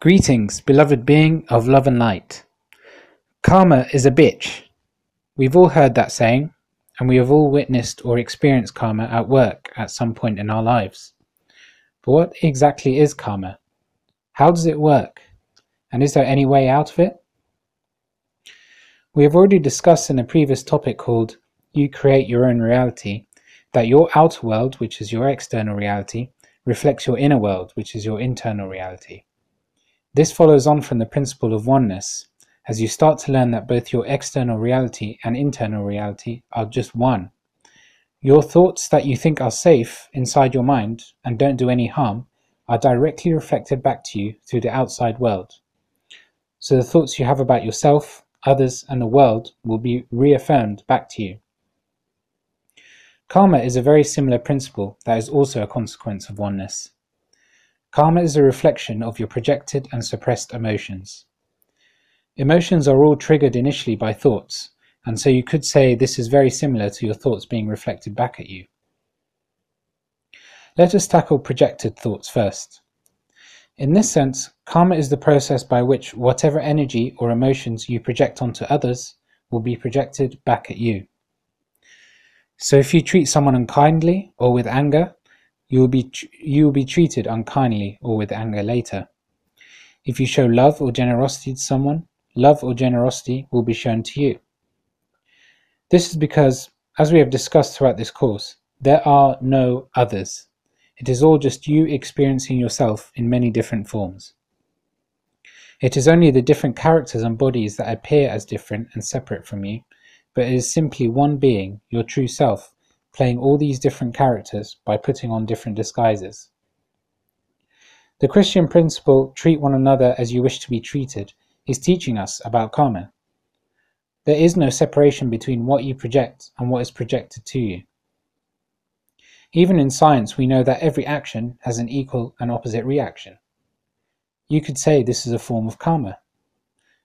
Greetings, beloved being of love and light. Karma is a bitch. We've all heard that saying, and we have all witnessed or experienced karma at work at some point in our lives. But what exactly is karma? How does it work? And is there any way out of it? We have already discussed in a previous topic called You Create Your Own Reality that your outer world, which is your external reality, reflects your inner world, which is your internal reality. This follows on from the principle of oneness, as you start to learn that both your external reality and internal reality are just one. Your thoughts that you think are safe inside your mind and don't do any harm are directly reflected back to you through the outside world. So the thoughts you have about yourself, others, and the world will be reaffirmed back to you. Karma is a very similar principle that is also a consequence of oneness. Karma is a reflection of your projected and suppressed emotions. Emotions are all triggered initially by thoughts, and so you could say this is very similar to your thoughts being reflected back at you. Let us tackle projected thoughts first. In this sense, karma is the process by which whatever energy or emotions you project onto others will be projected back at you. So if you treat someone unkindly or with anger, you will be you will be treated unkindly or with anger later. If you show love or generosity to someone, love or generosity will be shown to you. This is because, as we have discussed throughout this course, there are no others. It is all just you experiencing yourself in many different forms. It is only the different characters and bodies that appear as different and separate from you, but it is simply one being, your true self, playing all these different characters by putting on different disguises. The Christian principle, treat one another as you wish to be treated, is teaching us about karma. There is no separation between what you project and what is projected to you. Even in science, we know that every action has an equal and opposite reaction. You could say this is a form of karma.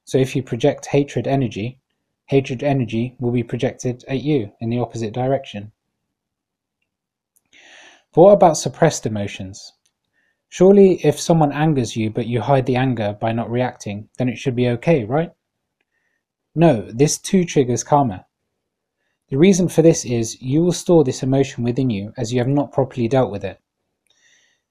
So if you project hatred energy, hatred energy will be projected at you in the opposite direction. What about suppressed emotions? Surely if someone angers you but you hide the anger by not reacting, then it should be okay, right? No, this too triggers karma. The reason for this is you will store this emotion within you as you have not properly dealt with it.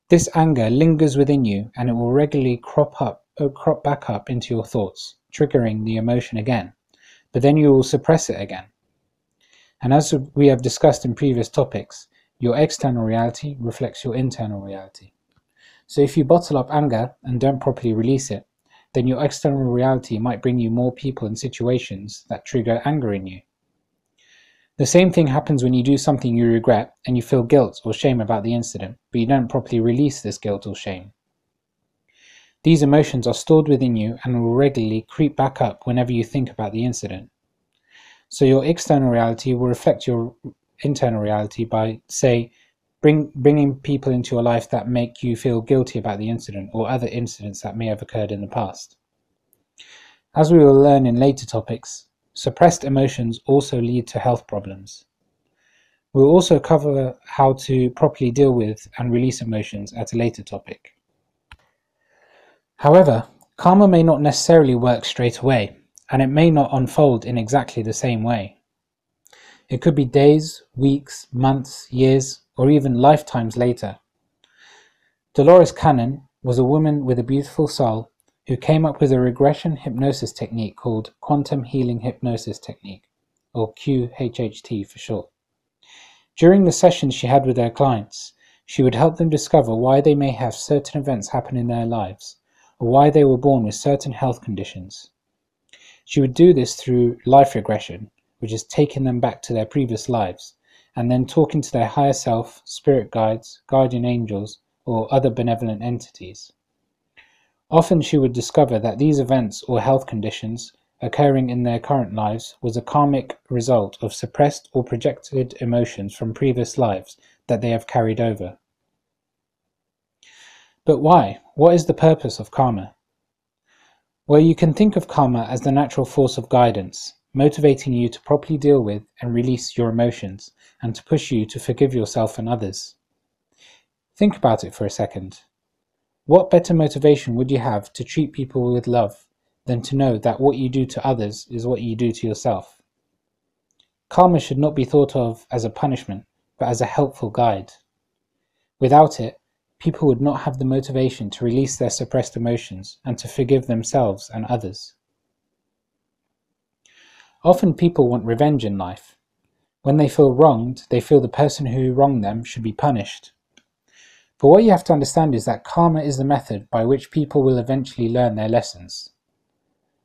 This anger lingers within you and it will regularly crop up uh, crop back up into your thoughts, triggering the emotion again. But then you will suppress it again. And as we have discussed in previous topics, your external reality reflects your internal reality. So if you bottle up anger and don't properly release it, then your external reality might bring you more people and situations that trigger anger in you. The same thing happens when you do something you regret and you feel guilt or shame about the incident, but you don't properly release this guilt or shame. These emotions are stored within you and will regularly creep back up whenever you think about the incident. So your external reality will reflect your internal reality by, say, bring, bringing people into your life that make you feel guilty about the incident or other incidents that may have occurred in the past. As we will learn in later topics, suppressed emotions also lead to health problems. We'll also cover how to properly deal with and release emotions at a later topic. However, karma may not necessarily work straight away, and it may not unfold in exactly the same way. It could be days, weeks, months, years, or even lifetimes later. Dolores Cannon was a woman with a beautiful soul who came up with a regression hypnosis technique called Quantum Healing Hypnosis Technique, or QHHT for short. During the sessions she had with her clients, she would help them discover why they may have certain events happen in their lives, or why they were born with certain health conditions. She would do this through life regression, which is taking them back to their previous lives, and then talking to their higher self, spirit guides, guardian angels, or other benevolent entities. Often she would discover that these events or health conditions occurring in their current lives was a karmic result of suppressed or projected emotions from previous lives that they have carried over. But why? What is the purpose of karma? Well, you can think of karma as the natural force of guidance, motivating you to properly deal with and release your emotions, and to push you to forgive yourself and others. Think about it for a second. What better motivation would you have to treat people with love than to know that what you do to others is what you do to yourself? Karma should not be thought of as a punishment, but as a helpful guide. Without it, people would not have the motivation to release their suppressed emotions and to forgive themselves and others. Often people want revenge in life. When they feel wronged, they feel the person who wronged them should be punished. But what you have to understand is that karma is the method by which people will eventually learn their lessons.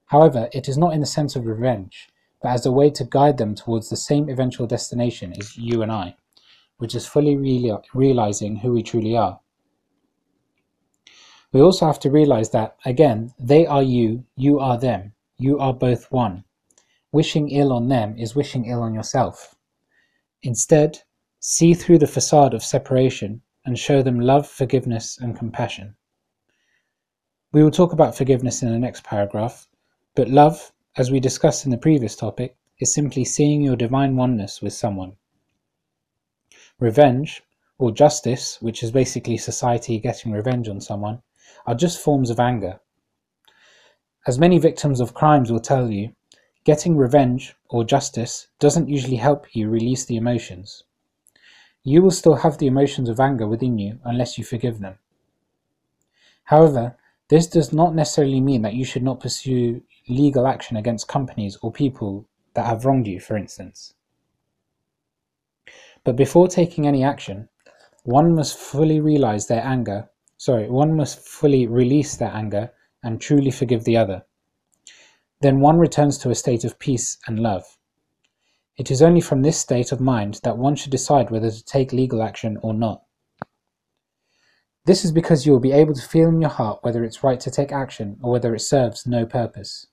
However, it is not in the sense of revenge, but as a way to guide them towards the same eventual destination as you and I, which is fully reali realizing who we truly are. We also have to realize that, again, they are you, you are them, you are both one. Wishing ill on them is wishing ill on yourself. Instead, see through the facade of separation and show them love, forgiveness, and compassion. We will talk about forgiveness in the next paragraph, but love, as we discussed in the previous topic, is simply seeing your divine oneness with someone. Revenge, or justice, which is basically society getting revenge on someone, are just forms of anger. As many victims of crimes will tell you, Getting revenge, or justice, doesn't usually help you release the emotions. You will still have the emotions of anger within you unless you forgive them. However, this does not necessarily mean that you should not pursue legal action against companies or people that have wronged you, for instance. But before taking any action, one must fully realize their anger, sorry, one must fully release their anger and truly forgive the other. Then one returns to a state of peace and love. It is only from this state of mind that one should decide whether to take legal action or not. This is because you will be able to feel in your heart whether it's right to take action or whether it serves no purpose.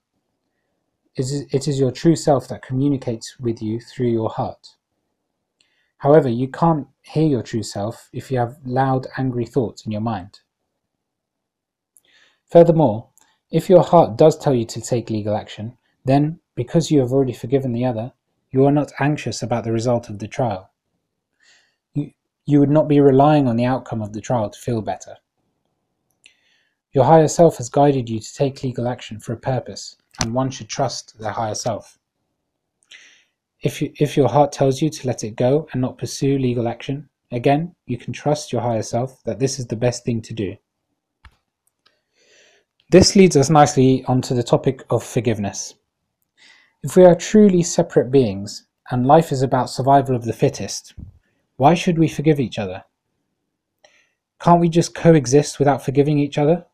It is your true self that communicates with you through your heart. However, you can't hear your true self if you have loud, angry thoughts in your mind. Furthermore, if your heart does tell you to take legal action, then, because you have already forgiven the other, you are not anxious about the result of the trial. You, you would not be relying on the outcome of the trial to feel better. Your higher self has guided you to take legal action for a purpose, and one should trust their higher self. If, you, if your heart tells you to let it go and not pursue legal action, again, you can trust your higher self that this is the best thing to do. This leads us nicely onto the topic of forgiveness. If we are truly separate beings, and life is about survival of the fittest, why should we forgive each other? Can't we just coexist without forgiving each other?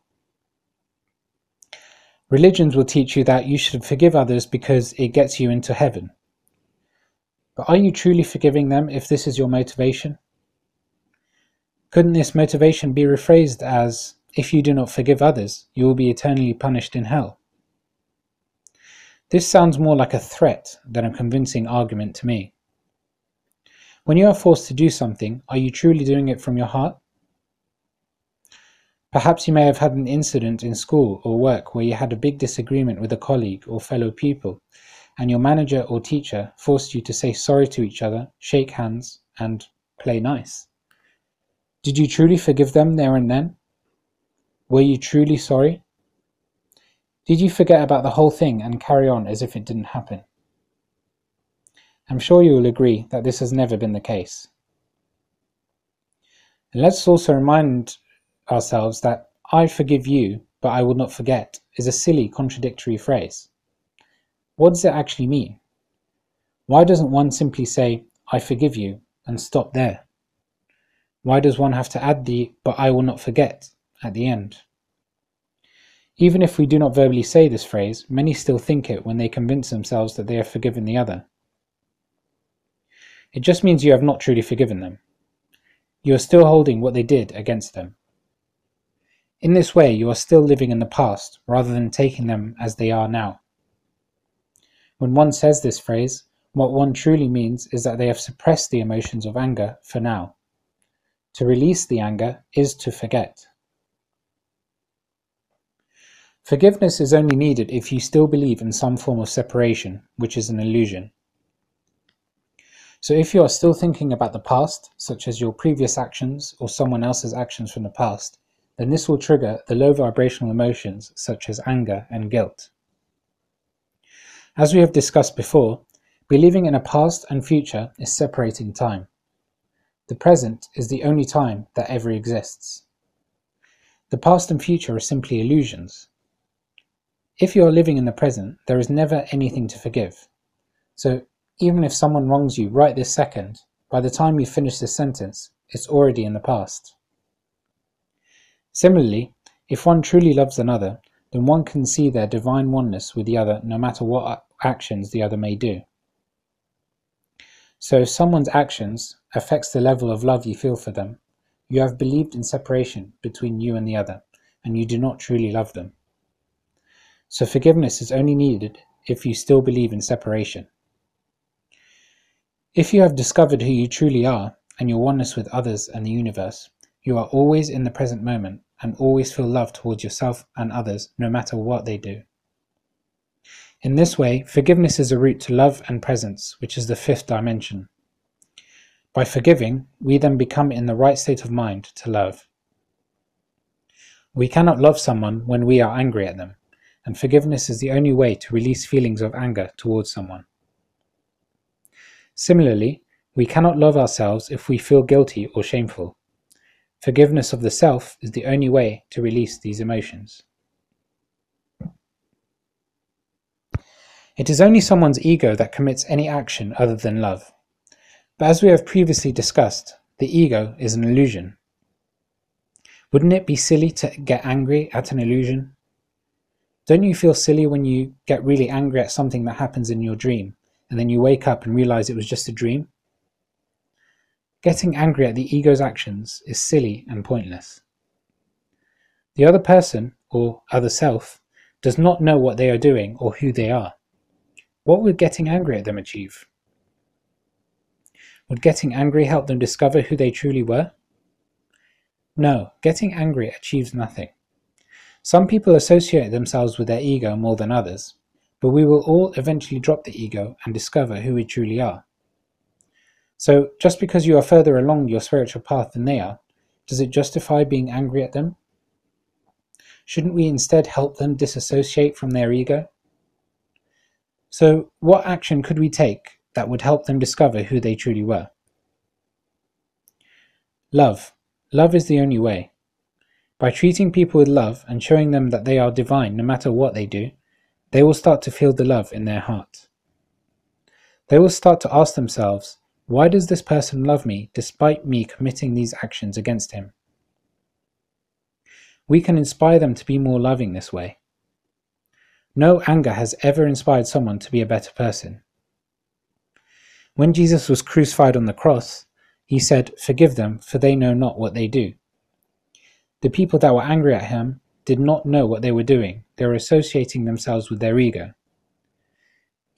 Religions will teach you that you should forgive others because it gets you into heaven. But are you truly forgiving them if this is your motivation? Couldn't this motivation be rephrased as if you do not forgive others, you will be eternally punished in hell. This sounds more like a threat than a convincing argument to me. When you are forced to do something, are you truly doing it from your heart? Perhaps you may have had an incident in school or work where you had a big disagreement with a colleague or fellow pupil, and your manager or teacher forced you to say sorry to each other, shake hands, and play nice. Did you truly forgive them there and then? Were you truly sorry? Did you forget about the whole thing and carry on as if it didn't happen? I'm sure you will agree that this has never been the case. And let's also remind ourselves that I forgive you, but I will not forget is a silly contradictory phrase. What does it actually mean? Why doesn't one simply say, I forgive you, and stop there? Why does one have to add the, but I will not forget, at the end. Even if we do not verbally say this phrase, many still think it when they convince themselves that they have forgiven the other. It just means you have not truly forgiven them. You are still holding what they did against them. In this way, you are still living in the past rather than taking them as they are now. When one says this phrase, what one truly means is that they have suppressed the emotions of anger for now. To release the anger is to forget. Forgiveness is only needed if you still believe in some form of separation, which is an illusion. So if you are still thinking about the past, such as your previous actions or someone else's actions from the past, then this will trigger the low vibrational emotions such as anger and guilt. As we have discussed before, believing in a past and future is separating time. The present is the only time that ever exists. The past and future are simply illusions. If you are living in the present, there is never anything to forgive. So even if someone wrongs you right this second, by the time you finish this sentence, it's already in the past. Similarly, if one truly loves another, then one can see their divine oneness with the other no matter what actions the other may do. So if someone's actions affects the level of love you feel for them, you have believed in separation between you and the other, and you do not truly love them. So forgiveness is only needed if you still believe in separation. If you have discovered who you truly are and your oneness with others and the universe, you are always in the present moment and always feel love towards yourself and others no matter what they do. In this way, forgiveness is a route to love and presence, which is the fifth dimension. By forgiving, we then become in the right state of mind to love. We cannot love someone when we are angry at them, and forgiveness is the only way to release feelings of anger towards someone. Similarly, we cannot love ourselves if we feel guilty or shameful. Forgiveness of the self is the only way to release these emotions. It is only someone's ego that commits any action other than love. But as we have previously discussed, the ego is an illusion. Wouldn't it be silly to get angry at an illusion? Don't you feel silly when you get really angry at something that happens in your dream and then you wake up and realize it was just a dream? Getting angry at the ego's actions is silly and pointless. The other person, or other self, does not know what they are doing or who they are. What would getting angry at them achieve? Would getting angry help them discover who they truly were? No, getting angry achieves nothing. Some people associate themselves with their ego more than others, but we will all eventually drop the ego and discover who we truly are. So, just because you are further along your spiritual path than they are, does it justify being angry at them? Shouldn't we instead help them disassociate from their ego? So, what action could we take that would help them discover who they truly were? Love. Love is the only way. By treating people with love and showing them that they are divine no matter what they do, they will start to feel the love in their heart. They will start to ask themselves, why does this person love me despite me committing these actions against him? We can inspire them to be more loving this way. No anger has ever inspired someone to be a better person. When Jesus was crucified on the cross, he said, Forgive them, for they know not what they do. The people that were angry at him did not know what they were doing, they were associating themselves with their ego.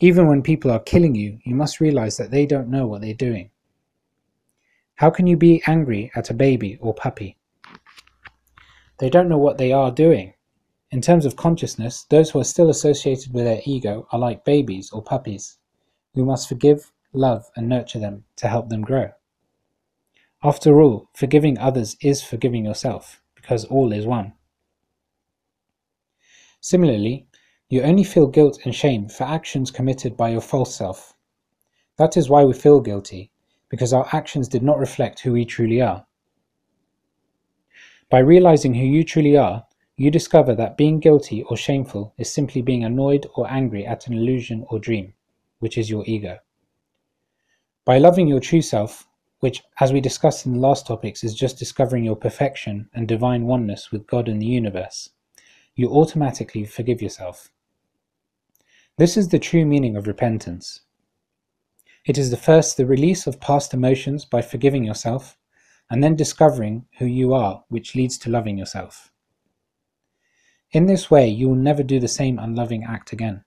Even when people are killing you, you must realize that they don't know what they're doing. How can you be angry at a baby or puppy? They don't know what they are doing. In terms of consciousness, those who are still associated with their ego are like babies or puppies. We must forgive, love, and nurture them to help them grow. After all, forgiving others is forgiving yourself, because all is one. Similarly, you only feel guilt and shame for actions committed by your false self. That is why we feel guilty, because our actions did not reflect who we truly are. By realizing who you truly are, you discover that being guilty or shameful is simply being annoyed or angry at an illusion or dream, which is your ego. By loving your true self, which, as we discussed in the last topics, is just discovering your perfection and divine oneness with God and the universe, you automatically forgive yourself. This is the true meaning of repentance. It is the first the release of past emotions by forgiving yourself, and then discovering who you are, which leads to loving yourself. In this way, you will never do the same unloving act again.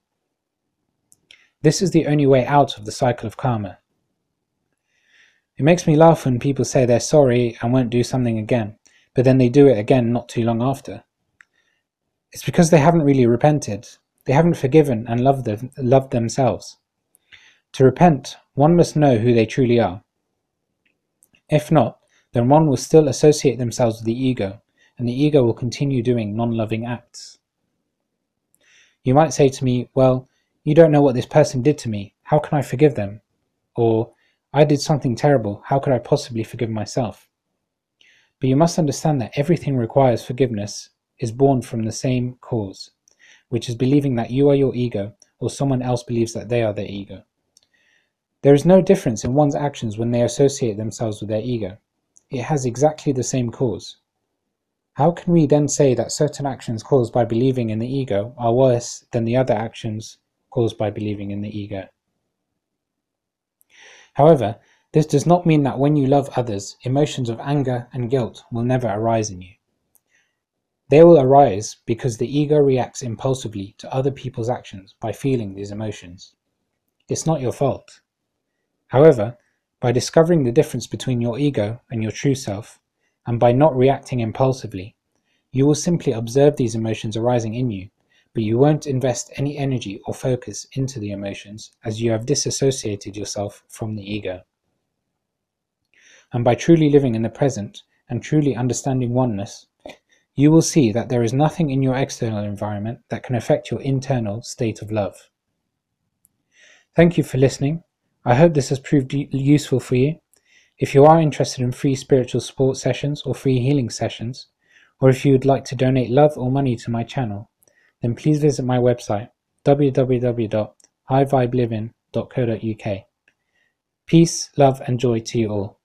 This is the only way out of the cycle of karma. It makes me laugh when people say they're sorry and won't do something again, but then they do it again not too long after. It's because they haven't really repented, they haven't forgiven and loved, them, loved themselves. To repent, one must know who they truly are. If not, then one will still associate themselves with the ego and the ego will continue doing non loving acts. You might say to me, Well, you don't know what this person did to me. How can I forgive them? Or, I did something terrible. How could I possibly forgive myself? But you must understand that everything requires forgiveness is born from the same cause, which is believing that you are your ego or someone else believes that they are their ego. There is no difference in one's actions when they associate themselves with their ego. It has exactly the same cause. How can we then say that certain actions caused by believing in the ego are worse than the other actions caused by believing in the ego? However, this does not mean that when you love others, emotions of anger and guilt will never arise in you. They will arise because the ego reacts impulsively to other people's actions by feeling these emotions. It's not your fault. However, by discovering the difference between your ego and your true self, and by not reacting impulsively, you will simply observe these emotions arising in you, but you won't invest any energy or focus into the emotions as you have disassociated yourself from the ego. And by truly living in the present and truly understanding oneness, you will see that there is nothing in your external environment that can affect your internal state of love. Thank you for listening. I hope this has proved useful for you. If you are interested in free spiritual support sessions or free healing sessions, or if you would like to donate love or money to my channel, then please visit my website www.highvibeliving.co.uk. Peace, love, and joy to you all.